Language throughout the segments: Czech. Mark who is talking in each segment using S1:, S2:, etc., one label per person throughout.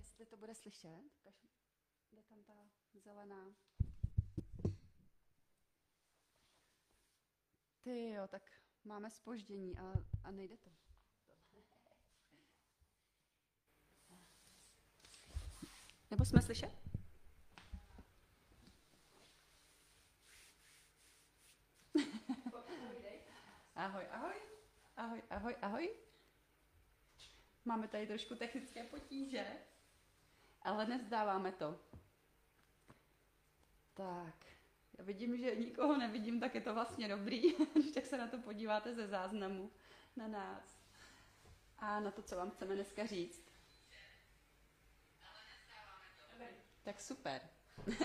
S1: jestli to bude slyšet. Ukaž, kde tam ta zelená. Ty jo, tak máme spoždění a, a nejde to. Nebo jsme slyšet? Ahoj, ahoj. Ahoj, ahoj, ahoj. Máme tady trošku technické potíže, ale nezdáváme to. Tak, já vidím, že nikoho nevidím, tak je to vlastně dobrý, když tak se na to podíváte ze záznamu na nás a na to, co vám chceme dneska říct. Tak super.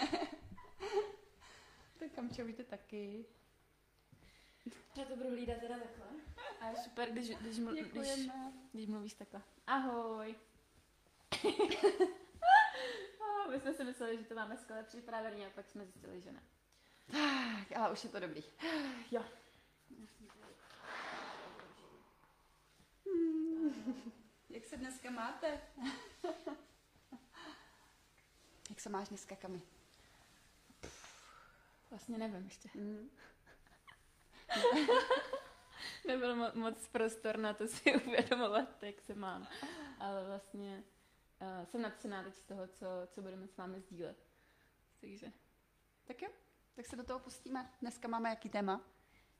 S1: tak kam víte taky.
S2: Já to budu hlídat teda takhle. A je super, když, když, mlu, když, když mluvíš takhle. Ahoj. Oh, my jsme si mysleli, že to máme skvěle připravený a pak jsme zjistili, že ne.
S1: Tak, ale už je to dobrý.
S2: Jo.
S1: Jak se dneska máte? Jak se máš dneska, Kami?
S2: Vlastně nevím ještě.
S1: Mm.
S2: Nebyl mo- moc prostor na to si uvědomovat, jak se mám. Ale vlastně uh, jsem nadšená teď z toho, co, co budeme s vámi sdílet. Takže.
S1: Tak jo, tak se do toho pustíme. Dneska máme jaký téma?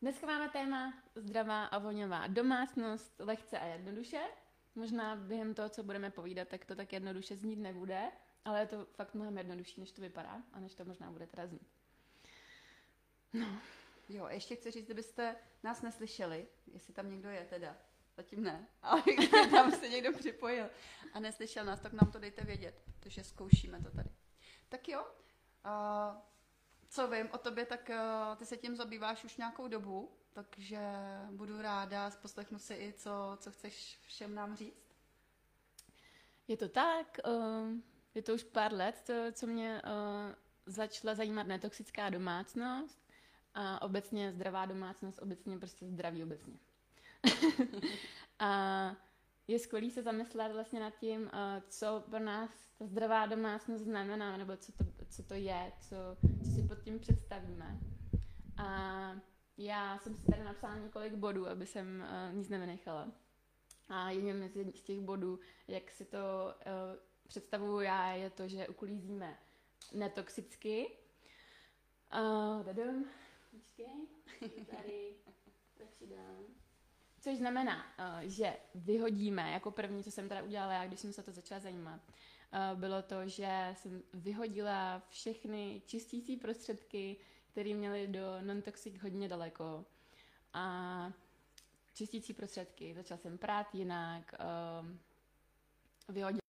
S2: Dneska máme téma zdravá a voňavá domácnost, lehce a jednoduše. Možná během toho, co budeme povídat, tak to tak jednoduše znít nebude, ale je to fakt mnohem jednodušší, než to vypadá a než to možná bude teda znít. No.
S1: Jo, ještě chci říct, kdybyste nás neslyšeli, jestli tam někdo je teda, zatím ne, ale tam se někdo připojil a neslyšel nás, tak nám to dejte vědět, protože zkoušíme to tady. Tak jo, uh, co vím o tobě, tak uh, ty se tím zabýváš už nějakou dobu, takže budu ráda, poslechnu si i, co, co chceš všem nám říct.
S2: Je to tak, uh, je to už pár let, to, co mě uh, začala zajímat netoxická domácnost a obecně zdravá domácnost, obecně prostě zdraví obecně. a je skvělý se zamyslet vlastně nad tím, uh, co pro nás ta zdravá domácnost znamená, nebo co to, co to je, co, co si pod tím představíme. A já jsem si tady napsala několik bodů, aby jsem uh, nic nevynechala. A jedním z těch bodů, jak si to uh, představuju já, je to, že uklízíme netoxicky. Uh, dadum, počkej, tady, si dám. Což znamená, uh, že vyhodíme, jako první, co jsem teda udělala já, když jsem se to začala zajímat, uh, bylo to, že jsem vyhodila všechny čistící prostředky, které měly do non-toxic hodně daleko. A čistící prostředky, začala jsem prát jinak, uh, vyhodila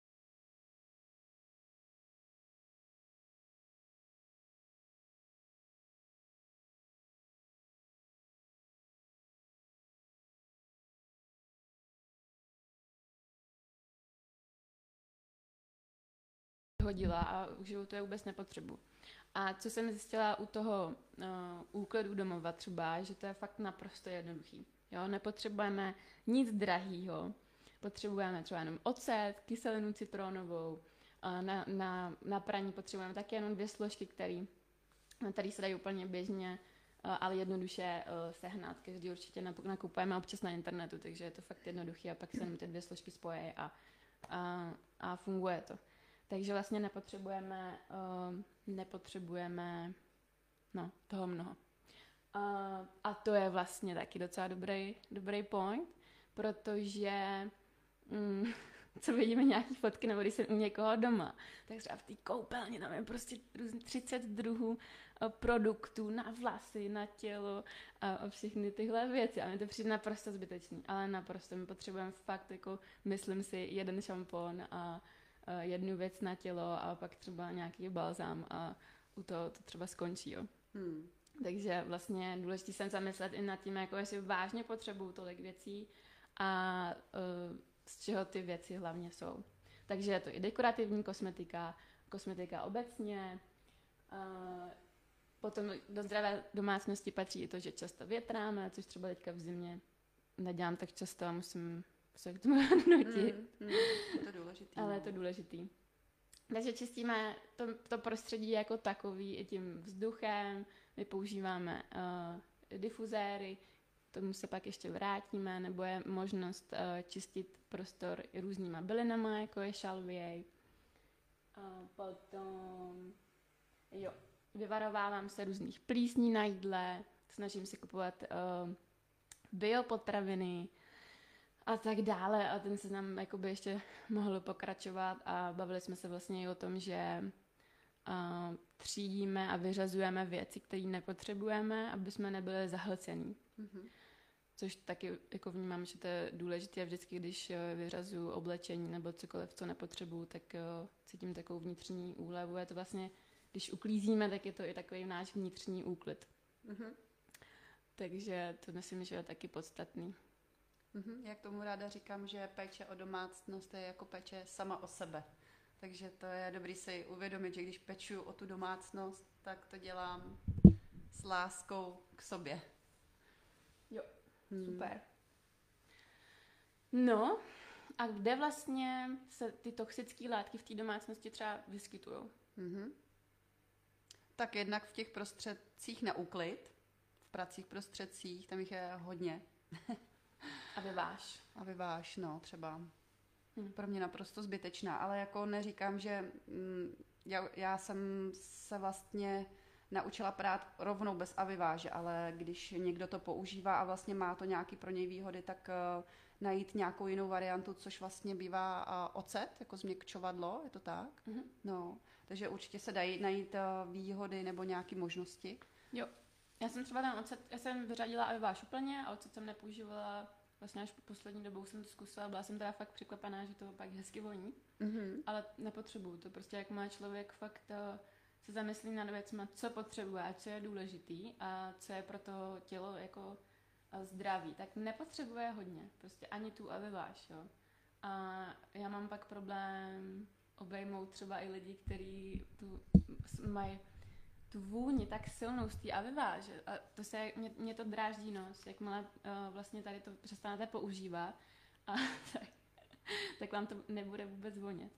S2: hodila a v životu je vůbec nepotřebu. A co jsem zjistila u toho uh, úklidu domova třeba, že to je fakt naprosto jednoduchý. Jo, nepotřebujeme nic drahýho, potřebujeme třeba jenom ocet, kyselinu citronovou, uh, na, na, na praní potřebujeme také jenom dvě složky, které tady se dají úplně běžně, uh, ale jednoduše uh, sehnat. Každý určitě nakupujeme občas na internetu, takže je to fakt jednoduché a pak se jenom ty dvě složky spojí a, a, a funguje to. Takže vlastně nepotřebujeme, uh, nepotřebujeme no, toho mnoho. Uh, a to je vlastně taky docela dobrý, dobrý point, protože mm, co vidíme nějaký fotky, nebo když jsem u někoho doma, tak třeba v té koupelně tam je prostě 30 druhů eh, produktů na vlasy, na tělo a, všechny tyhle věci. A mi to přijde naprosto zbytečný, ale naprosto my potřebujeme fakt, jako myslím si, jeden šampon a jednu věc na tělo a pak třeba nějaký balzám a u toho to třeba skončí, jo. Hmm. Takže vlastně důležité se zamyslet i nad tím, jako jestli vážně potřebuju tolik věcí a uh, z čeho ty věci hlavně jsou. Takže je to i dekorativní kosmetika, kosmetika obecně, uh, potom do zdravé domácnosti patří i to, že často větráme, což třeba teďka v zimě nedělám tak často a musím se k tomu nutit.
S1: Mm, mm, je to důležitý.
S2: Ale je
S1: no.
S2: to důležitý. Takže čistíme to, to prostředí jako takový i tím vzduchem, my používáme uh, difuzéry, k tomu se pak ještě vrátíme, nebo je možnost uh, čistit prostor i různýma bylinama, jako je šalvěj. Uh, potom, jo, vyvarovávám se různých plísní na jídle, snažím se kupovat uh, biopotraviny a tak dále a ten se nám jakoby ještě mohl pokračovat a bavili jsme se vlastně i o tom, že uh, třídíme a vyřazujeme věci, které nepotřebujeme, aby jsme nebyli zahlcení. Mm-hmm. Což taky jako vnímám, že to je důležité vždycky, když eh, vyřazuju oblečení nebo cokoliv, co nepotřebuju, tak uh, cítím takovou vnitřní úlevu. Je to vlastně, když uklízíme, tak je to i takový náš vnitřní úklid. Mm-hmm. Takže to myslím, že je taky podstatný.
S1: Mm-hmm. Jak tomu ráda říkám, že péče o domácnost je jako péče sama o sebe. Takže to je dobrý si uvědomit, že když peču o tu domácnost, tak to dělám s láskou k sobě.
S2: Jo, hmm. super. No, a kde vlastně se ty toxické látky v té domácnosti třeba vyskytují? Mm-hmm.
S1: Tak jednak v těch prostředcích na úklid, v pracích prostředcích, tam jich je hodně.
S2: a vyváš.
S1: A vyváš, no, třeba. Hmm. Pro mě naprosto zbytečná, ale jako neříkám, že mm, já, já jsem se vlastně naučila prát rovnou bez aviváže, ale když někdo to používá a vlastně má to nějaký pro něj výhody, tak uh, najít nějakou jinou variantu, což vlastně bývá uh, ocet, jako změkčovadlo, je to tak? Mm-hmm. No, takže určitě se dají najít uh, výhody nebo nějaké možnosti.
S2: Jo, já jsem třeba ten ocet, já jsem vyřadila aviváž úplně a ocet jsem nepoužívala vlastně až po poslední dobou jsem to zkusila, byla jsem teda fakt překvapená, že to pak hezky voní, mm-hmm. ale nepotřebuju to, prostě jak má člověk fakt uh, se zamyslí nad věcma, co potřebuje a co je důležitý a co je pro to tělo jako uh, zdraví, tak nepotřebuje hodně, prostě ani tu a vyváš, jo. A já mám pak problém obejmout třeba i lidi, kteří tu mají tu vůni tak silnou z té aviva, že a to se, mě, mě to dráždí nos, jakmile uh, vlastně tady to přestanete používat a tak, tak vám to nebude vůbec vonět.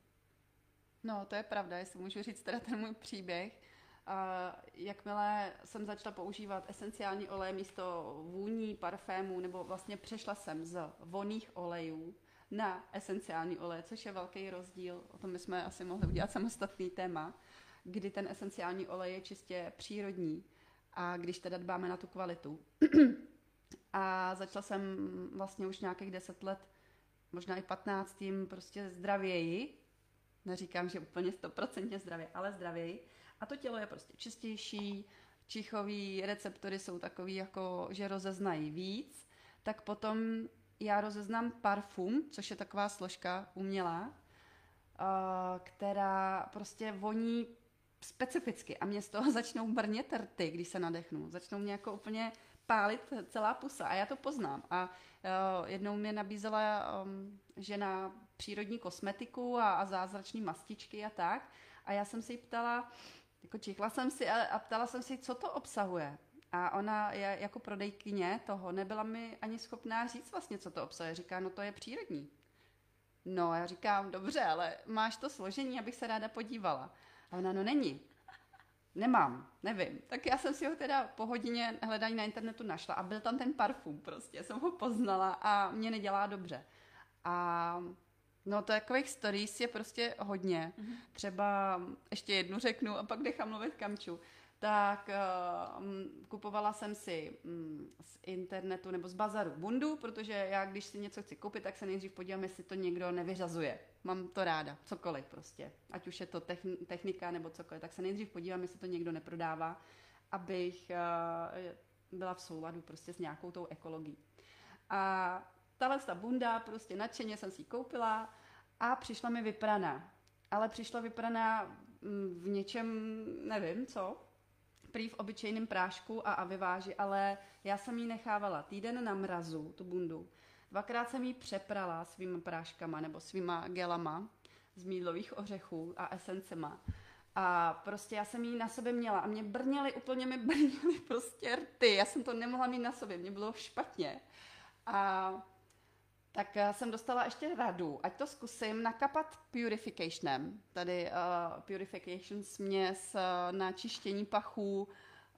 S1: No, to je pravda, jestli můžu říct teda ten můj příběh. A jakmile jsem začala používat esenciální oleje místo vůní, parfémů, nebo vlastně přešla jsem z voných olejů na esenciální oleje, což je velký rozdíl. O tom bychom asi mohli udělat samostatný téma kdy ten esenciální olej je čistě přírodní a když teda dbáme na tu kvalitu. a začala jsem vlastně už nějakých deset let, možná i patnáct, tím prostě zdravěji. Neříkám, že úplně stoprocentně zdravě, ale zdravěji. A to tělo je prostě čistější, čichový receptory jsou takový, jako že rozeznají víc, tak potom já rozeznám parfum, což je taková složka umělá, která prostě voní specificky a mě z toho začnou brnět rty, když se nadechnu. Začnou mě jako úplně pálit celá pusa a já to poznám. A uh, jednou mě nabízela um, žena přírodní kosmetiku a, a zázračné mastičky a tak. A já jsem si ji ptala, jako čichla jsem si a ptala jsem si, co to obsahuje. A ona je jako prodejkyně toho nebyla mi ani schopná říct vlastně, co to obsahuje. Říká, no to je přírodní. No, já říkám, dobře, ale máš to složení, abych se ráda podívala. A ona, no není. Nemám, nevím. Tak já jsem si ho teda po hodině hledání na internetu našla a byl tam ten parfum prostě. Jsem ho poznala a mě nedělá dobře. A no takových stories je prostě hodně. Mm-hmm. Třeba ještě jednu řeknu a pak nechám mluvit Kamču tak uh, kupovala jsem si um, z internetu nebo z bazaru bundu, protože já, když si něco chci koupit, tak se nejdřív podívám, jestli to někdo nevyřazuje. Mám to ráda, cokoliv prostě. Ať už je to technika nebo cokoliv, tak se nejdřív podívám, jestli to někdo neprodává, abych uh, byla v souladu prostě s nějakou tou ekologií. A tahle ta bunda, prostě nadšeně jsem si ji koupila a přišla mi vypraná. Ale přišla vypraná mm, v něčem, nevím co, prý v obyčejném prášku a aviváži, ale já jsem ji nechávala týden na mrazu, tu bundu. Dvakrát jsem ji přeprala svýma práškama nebo svýma gelama z mídlových ořechů a esencema. A prostě já jsem ji na sobě měla a mě brněly, úplně mi brněly prostě rty. Já jsem to nemohla mít na sobě, mě bylo špatně. A tak já jsem dostala ještě radu, ať to zkusím nakapat purificationem, tady uh, purification směs uh, na čištění pachů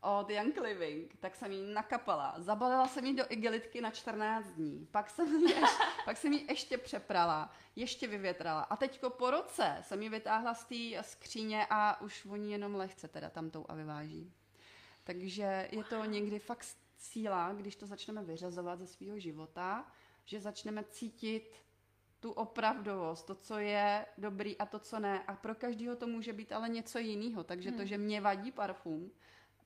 S1: od Young Living, tak jsem ji nakapala. Zabalila jsem ji do igelitky na 14 dní. Pak jsem ji, ještě, pak jsem ji ještě přeprala, ještě vyvětrala. A teďko po roce jsem ji vytáhla z té skříně a už voní jenom lehce teda tamtou a vyváží. Takže je to někdy fakt síla, když to začneme vyřazovat ze svého života, že začneme cítit tu opravdovost, to, co je dobrý a to, co ne. A pro každého to může být ale něco jiného. Takže hmm. to, že mě vadí parfum,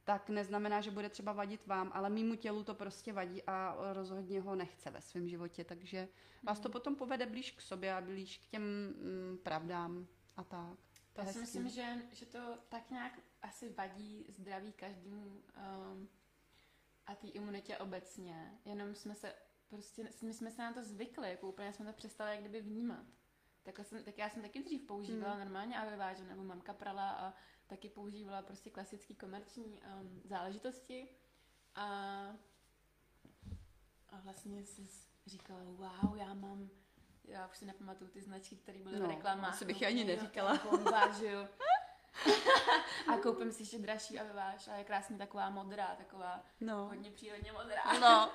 S1: tak neznamená, že bude třeba vadit vám, ale mýmu tělu to prostě vadí a rozhodně ho nechce ve svém životě, takže vás to hmm. potom povede blíž k sobě a blíž k těm mm, pravdám a tak.
S2: To Já si myslím, že, že to tak nějak asi vadí zdraví každému um, a té imunitě obecně, jenom jsme se prostě, my jsme se na to zvykli, jako úplně jsme to přestali jak kdyby vnímat. Tak, jsem, tak já jsem taky dřív používala hmm. normálně a vyvážu, nebo mamka prala a taky používala prostě klasické komerční um, záležitosti a, a vlastně si říkala, wow, já mám, já už si nepamatuju ty značky, které byly no, v reklamách.
S1: Asi bych no, ani neříkala.
S2: Vyvážu. a koupím si ještě dražší a vyváž a je krásně taková modrá, taková no. hodně přírodně modrá.
S1: No,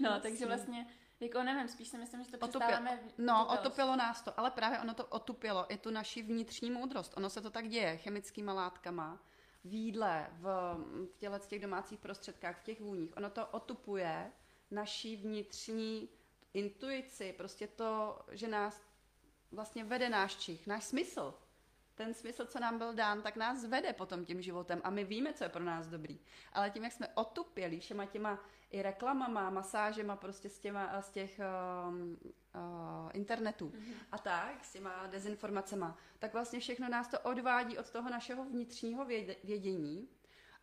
S2: no takže vlastně jako nevím, spíš si myslím, že to přestáváme...
S1: No, otupilo nás to, ale právě ono to otupilo i tu naši vnitřní moudrost. Ono se to tak děje chemickýma látkama, v jídle, v, v těle těch domácích prostředkách, v těch vůních. Ono to otupuje naší vnitřní intuici, prostě to, že nás vlastně vede náš čich, náš smysl ten smysl, co nám byl dán, tak nás vede potom tím životem a my víme, co je pro nás dobrý. Ale tím, jak jsme otupěli všema těma i reklamama, masážema prostě z, těma, z těch um, uh, internetů mm-hmm. a tak, s těma dezinformacema, tak vlastně všechno nás to odvádí od toho našeho vnitřního vědění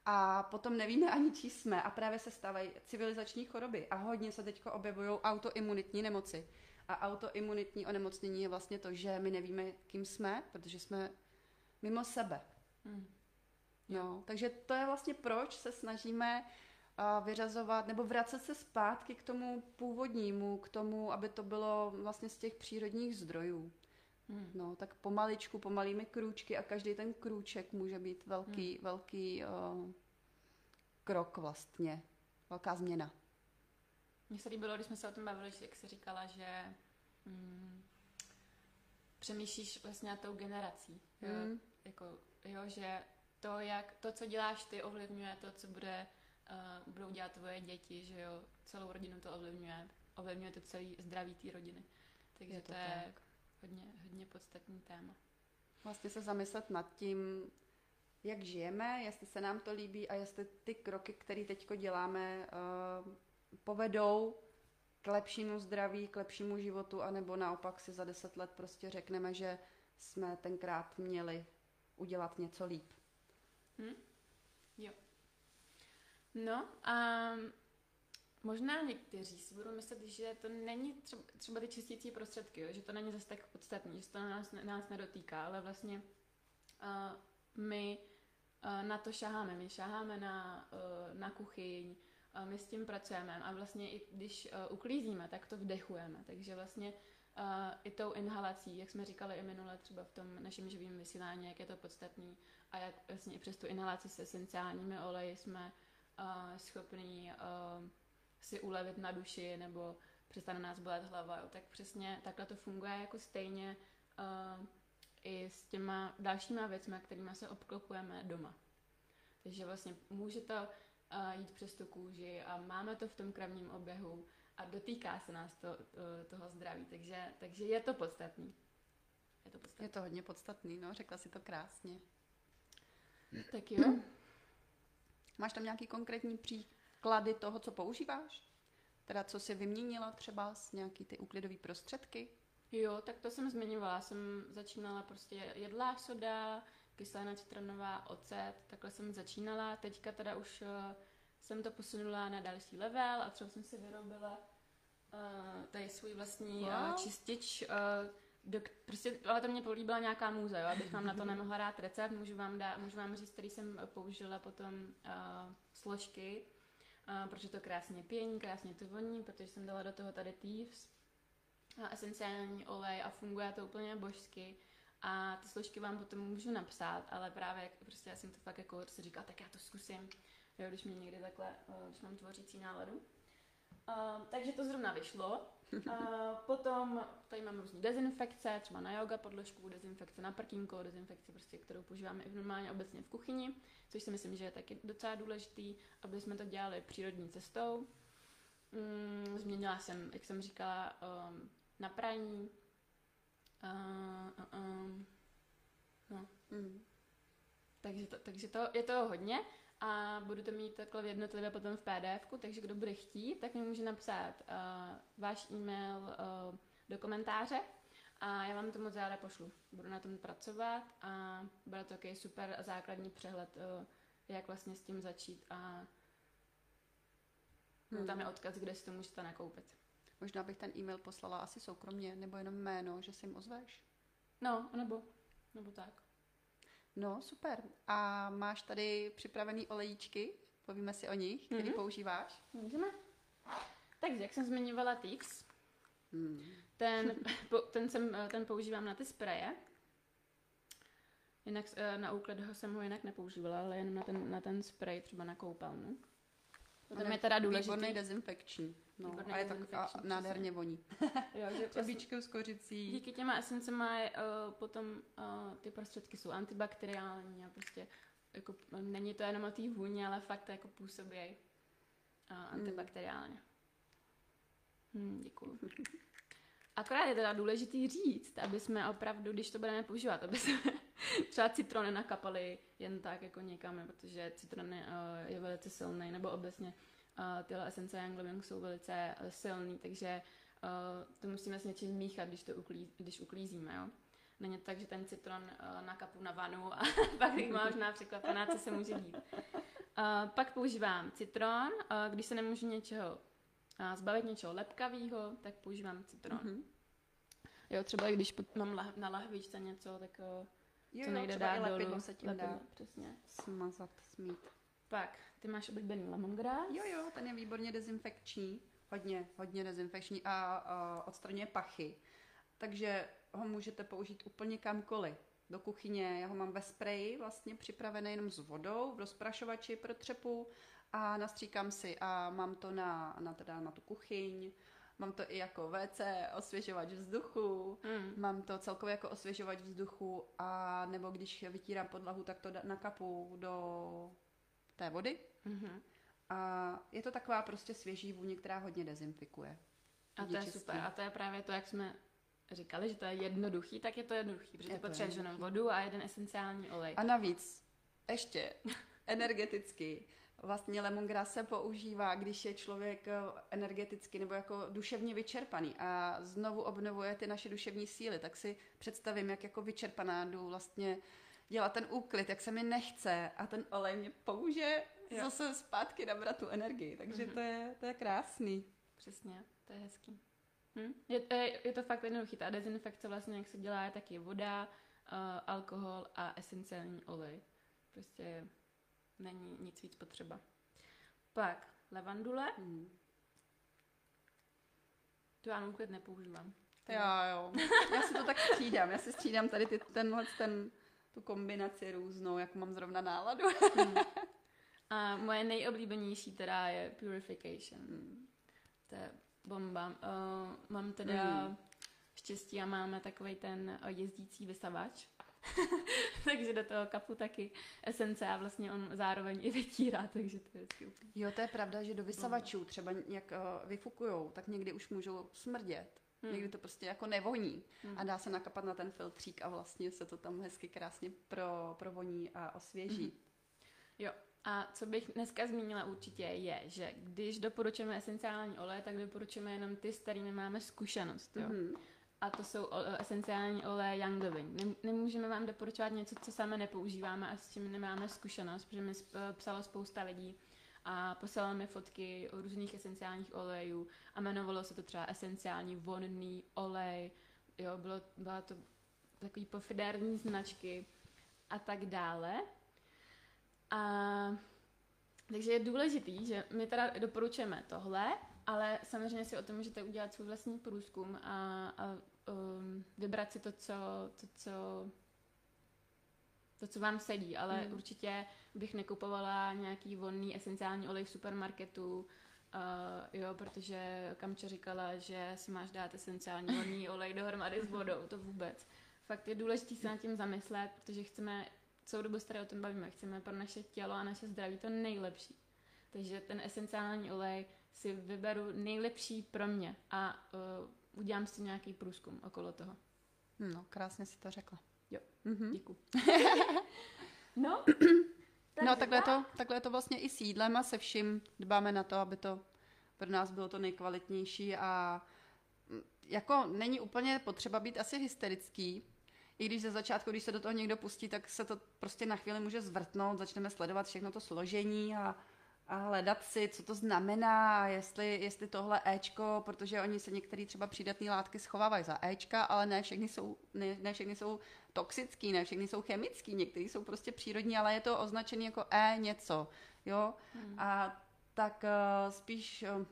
S1: a potom nevíme ani, čí jsme a právě se stávají civilizační choroby a hodně se teď objevují autoimunitní nemoci. A autoimunitní onemocnění je vlastně to, že my nevíme, kým jsme, protože jsme mimo sebe. Hmm. No, takže to je vlastně proč se snažíme uh, vyřazovat nebo vracet se zpátky k tomu původnímu, k tomu, aby to bylo vlastně z těch přírodních zdrojů. Hmm. No, tak pomaličku, pomalými krůčky a každý ten krůček může být velký, hmm. velký uh, krok vlastně, velká změna.
S2: Mně se líbilo, když jsme se o tom bavili, jak jsi říkala, že mm, přemýšlíš vlastně na tou generací. Jo? Jako, jo, že to, jak, to, co děláš ty, ovlivňuje to, co bude, uh, budou dělat tvoje děti, že jo, celou rodinu to ovlivňuje, ovlivňuje to celý zdraví té rodiny. Takže je to, to je tak. hodně, hodně podstatný téma.
S1: Vlastně se zamyslet nad tím, jak žijeme, jestli se nám to líbí a jestli ty kroky, které teď děláme, uh, povedou k lepšímu zdraví, k lepšímu životu, anebo naopak si za deset let prostě řekneme, že jsme tenkrát měli udělat něco líp.
S2: Hmm? Jo. No a možná někteří si budou myslet, že to není třeba, třeba ty čistící prostředky, jo? že to není zase tak podstatný, že to nás, nás nedotýká, ale vlastně uh, my uh, na to šaháme. My šaháme na, uh, na kuchyň, my s tím pracujeme a vlastně i když uh, uklízíme, tak to vdechujeme. Takže vlastně uh, i tou inhalací, jak jsme říkali i minule třeba v tom našem živém vysílání, jak je to podstatný a jak vlastně i přes tu inhalaci s esenciálními oleji jsme uh, schopní uh, si ulevit na duši nebo přestane nás bolet hlava. Jo. Tak přesně takhle to funguje jako stejně uh, i s těma dalšíma věcmi, kterými se obklopujeme doma. Takže vlastně může to uh, jít přes tu kůži a máme to v tom krevním oběhu a dotýká se nás to, to, toho zdraví, takže, takže je to podstatný.
S1: Je to podstatný. Je to hodně podstatný, no, řekla si to krásně.
S2: Tak jo.
S1: Máš tam nějaký konkrétní příklady toho, co používáš? Teda co si vyměnila třeba s nějaký ty úklidové prostředky?
S2: Jo, tak to jsem zmiňovala. Jsem začínala prostě jedlá soda, kyselina citronová, ocet, takhle jsem začínala. Teďka teda už uh, jsem to posunula na další level a třeba jsem si vyrobila uh, tady svůj vlastní wow. uh, čistič. Uh, do, prostě, ale to mě políbila nějaká můze, jo, abych vám na to nemohla dát recept, můžu vám, dát, můžu vám říct, který jsem použila potom uh, složky, uh, protože to krásně pění, krásně to voní, protože jsem dala do toho tady Thieves, esenciální olej a funguje to úplně božsky. A ty složky vám potom můžu napsat, ale právě jak, prostě já jsem to fakt jako si říkala, tak já to zkusím, jo, když mě někdy takhle, uh, když mám tvořící náladu. Uh, takže to zrovna vyšlo. Uh, potom tady mám různé dezinfekce, třeba na yoga podložku, dezinfekce na prkínko, dezinfekce, prostě, kterou používáme i normálně obecně v kuchyni, což si myslím, že je taky docela důležitý, aby jsme to dělali přírodní cestou. Mm, změnila jsem, jak jsem říkala, um, na praní. Uh, uh, um, no.
S1: Mm.
S2: Takže, to, takže to, je to hodně a budu to mít takhle jednotlivě potom v pdf takže kdo bude chtít, tak mi může napsat uh, váš e-mail uh, do komentáře a já vám to moc ráda pošlu. Budu na tom pracovat a bude to takový super základní přehled, uh, jak vlastně s tím začít a hmm. tam je odkaz, kde si to můžete nakoupit.
S1: Možná bych ten e-mail poslala asi soukromně, nebo jenom jméno, že si jim ozveš.
S2: No, nebo, nebo tak.
S1: No, super. A máš tady připravený olejíčky? Povíme si o nich, který mm-hmm. používáš?
S2: Můžeme. Takže, jak jsem zmiňovala Tix,
S1: hmm.
S2: ten, po, ten, jsem, ten používám na ty spreje. Jinak eh, na úklad ho jsem ho jinak nepoužívala, ale jen na ten, na ten sprej, třeba na koupelnu.
S1: To je teda důležitý. Výborný dezinfekční. No, Výborný a je tak a nádherně voní.
S2: jo, že
S1: s kořicí.
S2: Díky těma esencema je, uh, potom uh, ty prostředky jsou antibakteriální a prostě jako, není to jenom o té vůni, ale fakt jako působí uh, antibakteriálně. Hmm, děkuju. Akorát je teda důležitý říct, aby jsme opravdu, když to budeme používat, aby jsme třeba citrony nakapali jen tak jako někam, protože citron je, uh, je velice silný, nebo obecně uh, tyhle esence Young jsou velice uh, silný, takže uh, to musíme s něčím míchat, když to uklí, když uklízíme, jo. Není to tak, že ten citron uh, nakapu na vanu a pak jich má možná překvapená, co se může dít. Uh, pak používám citron, uh, když se nemůžu něčeho zbavit něčeho lepkavého, tak používám citron. Mm-hmm. Jo, třeba i když mám lah- na lahvičce něco, tak
S1: jo, co nejde dát dolů.
S2: se tím lepidlo, dá. přesně.
S1: Smazat, smít.
S2: Pak, ty máš oblíbený lemongrass?
S1: Jo, jo, ten je výborně dezinfekční. Hodně, hodně dezinfekční a, a odstraňuje pachy. Takže ho můžete použít úplně kamkoliv. Do kuchyně, já ho mám ve spreji vlastně připravený jenom s vodou, v rozprašovači pro třepu a nastříkám si a mám to na, na, teda na tu kuchyň, mám to i jako WC, osvěžovač vzduchu, mm. mám to celkově jako osvěžovač vzduchu a nebo když vytírám podlahu, tak to nakapu do té vody. Mm-hmm. A je to taková prostě svěží vůně, která hodně dezinfikuje.
S2: A to je čistý. super. A to je právě to, jak jsme říkali, že to je jednoduchý, tak je to jednoduchý, protože je to potřebuješ jenom vodu a jeden esenciální olej.
S1: A navíc, ještě energeticky, vlastně lemongrass se používá, když je člověk eh, energeticky nebo jako duševně vyčerpaný a znovu obnovuje ty naše duševní síly, tak si představím, jak jako vyčerpaná jdu vlastně dělat ten úklid, jak se mi nechce a ten olej mě použe jo. zase zpátky nabrat tu energii, takže mm-hmm. to, je, to je krásný.
S2: Přesně, to je hezký. Hm? Je, je, je to fakt jednoduchý. Ta dezinfekce vlastně, jak se dělá, je taky voda, uh, alkohol a esenciální olej. Prostě není nic víc potřeba. Pak levandule. Hmm. Tu já úklid nepoužívám.
S1: Já jo. Já si to tak střídám. Já si střídám tady ty, tenhle ten tu kombinaci různou, jak mám zrovna náladu.
S2: hmm. A moje nejoblíbenější teda je Purification. Hmm. To je bomba. Uh, mám teda hmm. štěstí a máme takový ten jezdící vysavač. takže do toho kapu taky esence a vlastně on zároveň i vytírá, takže to je super.
S1: Jo, to je pravda, že do vysavačů třeba jak uh, vyfukujou, tak někdy už můžou smrdět. Hmm. Někdy to prostě jako nevoní hmm. a dá se nakapat na ten filtřík a vlastně se to tam hezky krásně pro, provoní a osvěží. Hmm.
S2: Jo, a co bych dneska zmínila určitě je, že když doporučujeme esenciální oleje, tak doporučujeme jenom ty, s kterými máme zkušenost. Jo? Mm-hmm. A to jsou esenciální oleje Young Living. Nemůžeme vám doporučovat něco, co sami nepoužíváme a s čím nemáme zkušenost, protože mi psalo spousta lidí, a poslala mi fotky o různých esenciálních olejů a jmenovalo se to třeba esenciální vonný olej, jo, bylo, byla to takový pofidérní značky a tak dále. A takže je důležitý, že my teda doporučujeme tohle Ale samozřejmě si o tom můžete udělat svůj vlastní průzkum a, a um, vybrat si to, co, to, co to, co vám sedí, ale mm. určitě bych nekupovala nějaký vonný esenciální olej v supermarketu, uh, jo, protože Kamča říkala, že si máš dát esenciální vonný olej dohromady s vodou, to vůbec. Fakt je důležité se nad tím zamyslet, protože chceme, celou dobu se tady o tom bavíme, chceme pro naše tělo a naše zdraví to nejlepší. Takže ten esenciální olej si vyberu nejlepší pro mě a uh, udělám si nějaký průzkum okolo toho.
S1: No, krásně si to řekla.
S2: Jo, mm-hmm. děkuji. no,
S1: no takhle, to, takhle to vlastně i s jídlem a se vším dbáme na to, aby to pro nás bylo to nejkvalitnější a mm, jako není úplně potřeba být asi hysterický, i když ze začátku, když se do toho někdo pustí, tak se to prostě na chvíli může zvrtnout, začneme sledovat všechno to složení a a hledat si, co to znamená, jestli, jestli tohle Ečko, protože oni se některé třeba přídatné látky schovávají za Ečka, ale ne všechny jsou, ne, ne všechny jsou toxický, ne všechny jsou chemický, některé jsou prostě přírodní, ale je to označené jako E něco, jo, hmm. a tak uh, spíš uh,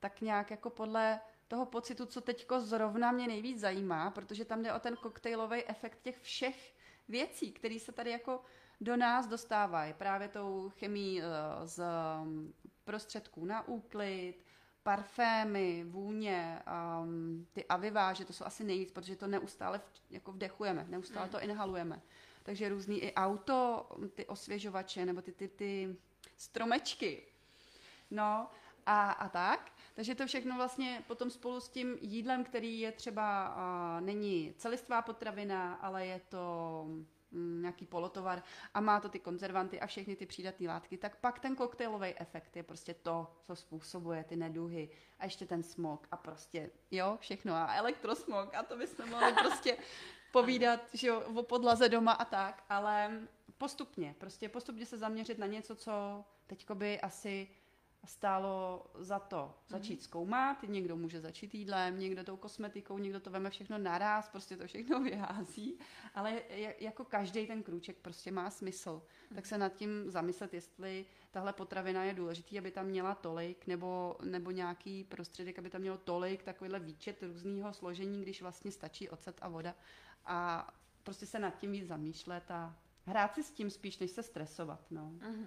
S1: tak nějak jako podle toho pocitu, co teďko zrovna mě nejvíc zajímá, protože tam jde o ten koktejlový efekt těch všech věcí, které se tady jako do nás dostávají právě tou chemí eh, z mm, prostředků na úklid, parfémy, vůně, um, ty aviváže, to jsou asi nejvíc, protože to neustále v, jako vdechujeme, neustále mm. to inhalujeme. Takže různý i auto, ty osvěžovače, nebo ty, ty, ty stromečky. No a, a tak. Takže to všechno vlastně potom spolu s tím jídlem, který je třeba, uh, není celistvá potravina, ale je to Mm, nějaký polotovar a má to ty konzervanty a všechny ty přídatné látky, tak pak ten koktejlový efekt je prostě to, co způsobuje ty neduhy a ještě ten smog a prostě, jo, všechno a elektrosmog a to bychom mohli prostě povídat, že jo, o podlaze doma a tak, ale postupně, prostě postupně se zaměřit na něco, co teďko by asi stálo za to začít mm-hmm. zkoumat. Někdo může začít jídlem, někdo tou kosmetikou, někdo to veme všechno naraz, prostě to všechno vyhází, ale jako každý ten krůček prostě má smysl. Tak se nad tím zamyslet, jestli tahle potravina je důležitý, aby tam měla tolik, nebo, nebo nějaký prostředek, aby tam mělo tolik, takovýhle výčet různého složení, když vlastně stačí ocet a voda. A prostě se nad tím víc zamýšlet a hrát si s tím spíš, než se stresovat. No. Mm-hmm.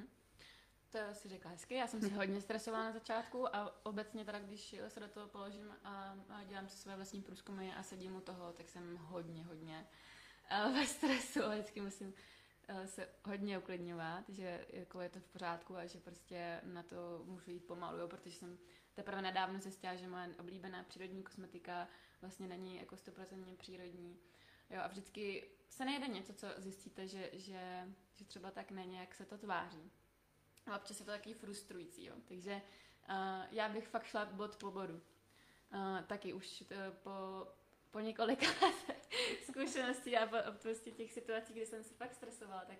S2: To si řekla hezky, já jsem si hodně stresovala na začátku a obecně teda, když se do toho položím a, a dělám si své vlastní průzkumy a sedím u toho, tak jsem hodně, hodně uh, ve stresu a vždycky musím uh, se hodně uklidňovat, že jako je to v pořádku a že prostě na to můžu jít pomalu, jo, protože jsem teprve nedávno zjistila, že moje oblíbená přírodní kosmetika vlastně není jako stoprocentně přírodní. Jo, a vždycky se nejde něco, co zjistíte, že, že, že třeba tak není, jak se to tváří. A občas je to taky frustrující, jo. Takže uh, já bych fakt šla bod po bodu. Uh, taky už to, po, po několika zkušeností a po, prostě těch situací, kdy jsem se fakt stresovala, tak,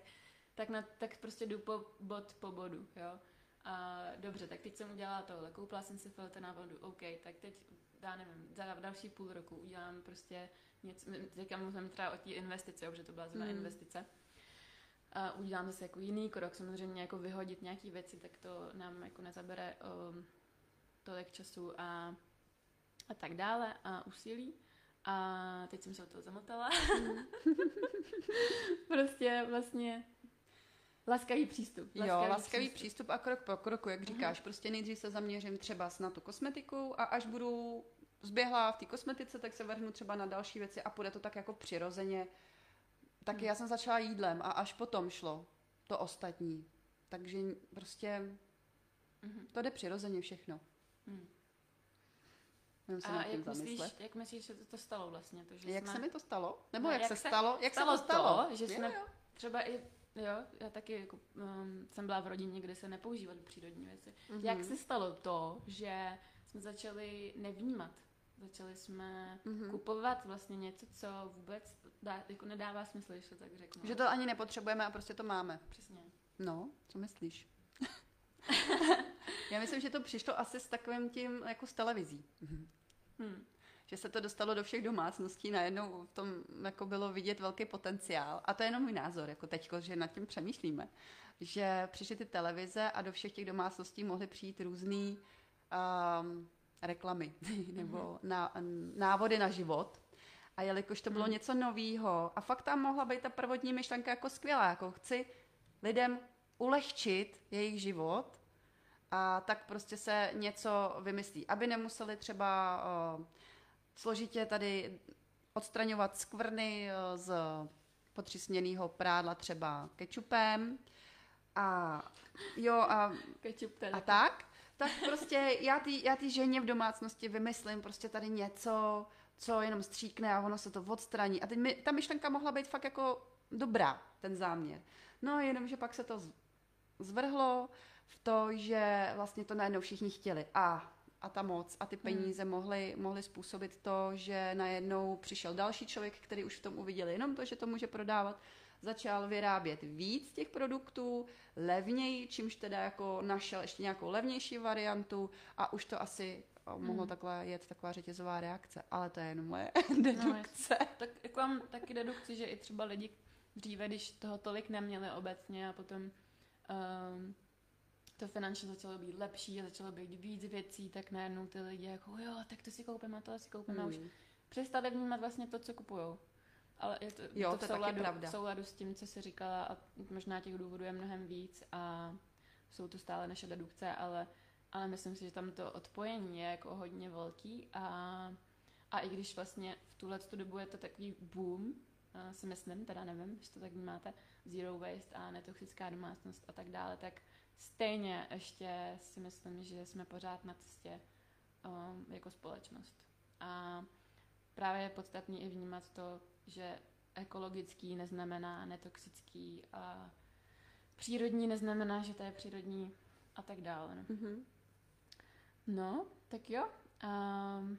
S2: tak, na, tak prostě jdu po bod po bodu, jo. A dobře, tak teď jsem udělala tohle, koupila jsem si filtr na vodu, OK, tak teď, já nevím, za další půl roku udělám prostě něco, teďka mluvím třeba o té investice, protože to byla zrovna mm. investice, a udělám zase jako jiný krok, samozřejmě jako vyhodit nějaký věci, tak to nám jako nezabere um, tolik času a, a tak dále a úsilí. A teď jsem se o toho zamotala. prostě vlastně Laskavý přístup.
S1: Laskavý jo, laskavý přístup. přístup a krok po kroku, jak říkáš. Uh-huh. Prostě nejdřív se zaměřím třeba na tu kosmetiku a až budu zběhla v té kosmetice, tak se vrhnu třeba na další věci a půjde to tak jako přirozeně tak hmm. já jsem začala jídlem a až potom šlo to ostatní. Takže prostě hmm. to jde přirozeně všechno. Hmm.
S2: Se a jak myslíš, jak myslíš, že to, to stalo vlastně? To, že
S1: jak
S2: jsme...
S1: se mi to stalo? Nebo no, jak, jak se stalo? Jak stalo se to stalo?
S2: To, že jo, jsme jo. třeba i Jo, já taky jako, um, jsem byla v rodině, kde se nepoužívaly přírodní věci. Mm-hmm. Jak se stalo to, že jsme začali nevnímat Začali jsme mm-hmm. kupovat vlastně něco, co vůbec dá, jako nedává smysl, když to tak řeknu.
S1: Že to ani nepotřebujeme a prostě to máme.
S2: Přesně.
S1: No, co myslíš? Já myslím, že to přišlo asi s takovým tím, jako s televizí. Hmm. Že se to dostalo do všech domácností, najednou v tom jako bylo vidět velký potenciál. A to je jenom můj názor, jako teďko, že nad tím přemýšlíme. Že přišly ty televize a do všech těch domácností mohly přijít různý um, reklamy nebo na, návody na život. A jelikož to bylo
S2: Hmm.
S1: něco novýho a fakt tam mohla být ta prvotní myšlenka jako skvělá, jako chci lidem ulehčit jejich život, a tak prostě se něco vymyslí, aby nemuseli třeba uh, složitě tady odstraňovat skvrny z potřísněného prádla třeba kečupem a jo a
S2: Kečup
S1: a tak, tak prostě já ty, já ty ženě v domácnosti vymyslím prostě tady něco, co jenom stříkne a ono se to odstraní. A teď mi, ta myšlenka mohla být fakt jako dobrá, ten záměr. No jenomže pak se to zvrhlo v to, že vlastně to najednou všichni chtěli. A, a ta moc a ty peníze mohly, mohly způsobit to, že najednou přišel další člověk, který už v tom uviděl jenom to, že to může prodávat, začal vyrábět víc těch produktů, levněji, čímž teda jako našel ještě nějakou levnější variantu a už to asi o, mohlo
S2: Hmm.
S1: takhle jet taková řetězová reakce. Ale to je jenom moje
S2: No,
S1: dedukce.
S2: Tak jako mám taky dedukci, že i třeba lidi dříve, když toho tolik neměli obecně a potom um, to finančně začalo být lepší a začalo být víc věcí, tak najednou ty lidi jako jo, tak to si koupím a to si koupím a už
S1: Hmm.
S2: přestali vnímat vlastně to, co kupujou. Ale je to,
S1: Jo,
S2: to,
S1: to
S2: v souladu,
S1: pravda.
S2: v souladu s tím, co jsi říkala a možná těch důvodů je mnohem víc a jsou to stále naše dedukce, ale, ale myslím si, že tam to odpojení je jako hodně velký a, a i když vlastně v tuhle tu dobu je to takový boom, si myslím, teda nevím, jestli to tak vnímáte, zero waste a netoxická domácnost a tak dále, tak stejně ještě si myslím, že jsme pořád na cestě um, jako společnost. A právě je podstatný i vnímat to, že ekologický neznamená netoxický a přírodní neznamená, že to je přírodní a tak dále. No,
S1: Mhm.
S2: No tak jo. Um,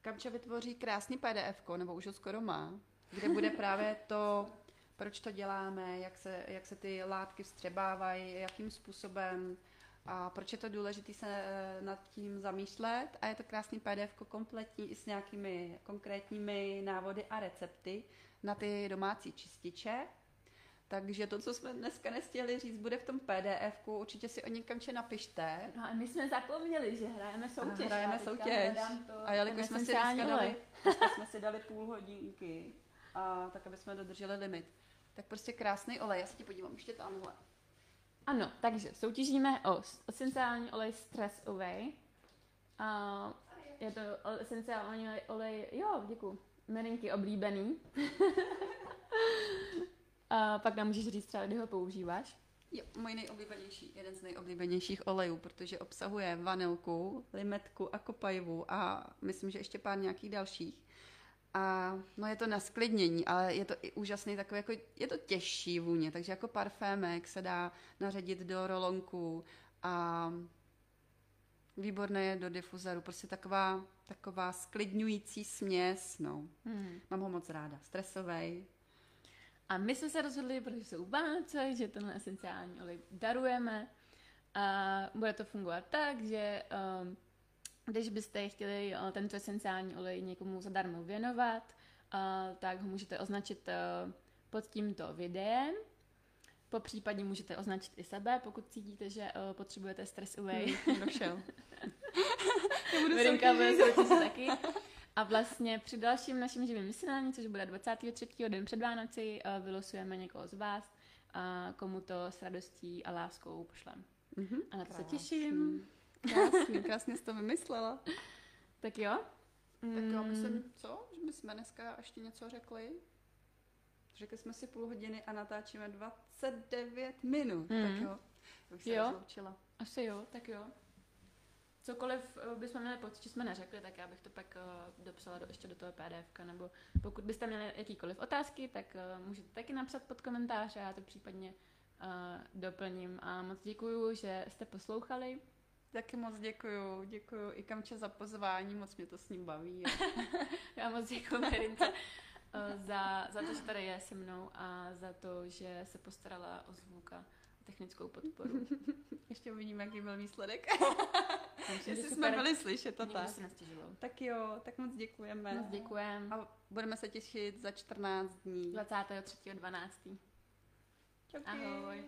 S1: Kamča vytvoří krásný PDF, nebo už ho skoro má, kde bude právě to, proč to děláme, jak se, jak se ty látky vstřebávají, jakým způsobem a proč je to důležité se eh, nad tím zamýšlet. A je to krásný PDF kompletní i s nějakými konkrétními návody a recepty na ty domácí čističe. Takže to, co jsme dneska nestihli říct, bude v tom PDF. Určitě si o něm kamče napište.
S2: no a my jsme zapomněli, že hrajeme soutěž.
S1: A hrajeme soutěž.
S2: to,
S1: A jelikož jsme si dneska dali, dneska jsme si dali půl hodinky, a tak aby jsme dodrželi limit, tak prostě krásný olej. Já se ti podívám ještě tamhle.
S2: Ano, takže soutěžíme o esenciální olej Stress Away. A je to esenciální olej, olej jo, děkuji, Merinky oblíbený. A pak nám můžeš říct třeba, kdy ho používáš.
S1: Jo, můj nejoblíbenější, jeden z nejoblíbenějších olejů, protože obsahuje vanilku, limetku a kopajivu a myslím, že ještě pár nějakých dalších. A no je to na sklidnění, ale je to i úžasný takový, jako je to těžší vůně, takže jako parfémek se dá naředit do rolonku a výborné je do difuzoru, prostě taková, taková sklidňující směs, no.
S2: Hmm.
S1: Mám ho moc ráda, stresovej.
S2: A my jsme se rozhodli, protože jsou Vánoce, že tenhle esenciální olej darujeme. A bude to fungovat tak, že um, když byste chtěli uh, tento esenciální olej někomu zadarmo věnovat, uh, tak ho můžete označit uh, pod tímto videem. Po případě můžete označit i sebe, pokud cítíte, že uh, potřebujete stress away.
S1: Hmm, došel.
S2: Bude
S1: soutěžit.
S2: soutěžit taky. A vlastně při dalším našem živém vysílání, což bude 23. den před Vánoci, eh, vylosujeme někoho z vás, a komu to s radostí a láskou pošlem.
S1: Mhm.
S2: A na to se těším.
S1: Krásně, krásně jsi to vymyslela.
S2: Tak jo?
S1: Tak jo,
S2: Mm,
S1: myslím, co? Že bychom dneska ještě něco řekli? Řekli jsme si půl hodiny a natáčíme 29 minut.
S2: Mm.
S1: Tak jo, bych se
S2: Jo.
S1: rozloučila.
S2: Asi jo, tak jo. Cokoliv eh, bychom měli pocit, že jsme neřekli, tak já bych to pak uh, dopsala do, ještě do toho PDF, nebo pokud byste měli jakýkoliv otázky, tak uh, můžete taky napsat pod komentář a já to případně uh, doplním. A moc děkuju, že jste poslouchali.
S1: Taky moc děkuju. Děkuju i Kamče za pozvání, moc mě to s ním baví.
S2: Já moc děkuji Merince eh, za, za to, že tady je se mnou a za to, že se postarala o zvuk a technickou podporu.
S1: ještě uvidíme, jaký byl výsledek.
S2: Myslím, že
S1: Jestli
S2: super.
S1: jsme byli slyšet, to tak.
S2: se.
S1: Tak jo, tak moc děkujeme.
S2: Moc děkujem.
S1: A budeme se těšit za 14 dní.
S2: 23.12.
S1: Čauky.
S2: Ahoj.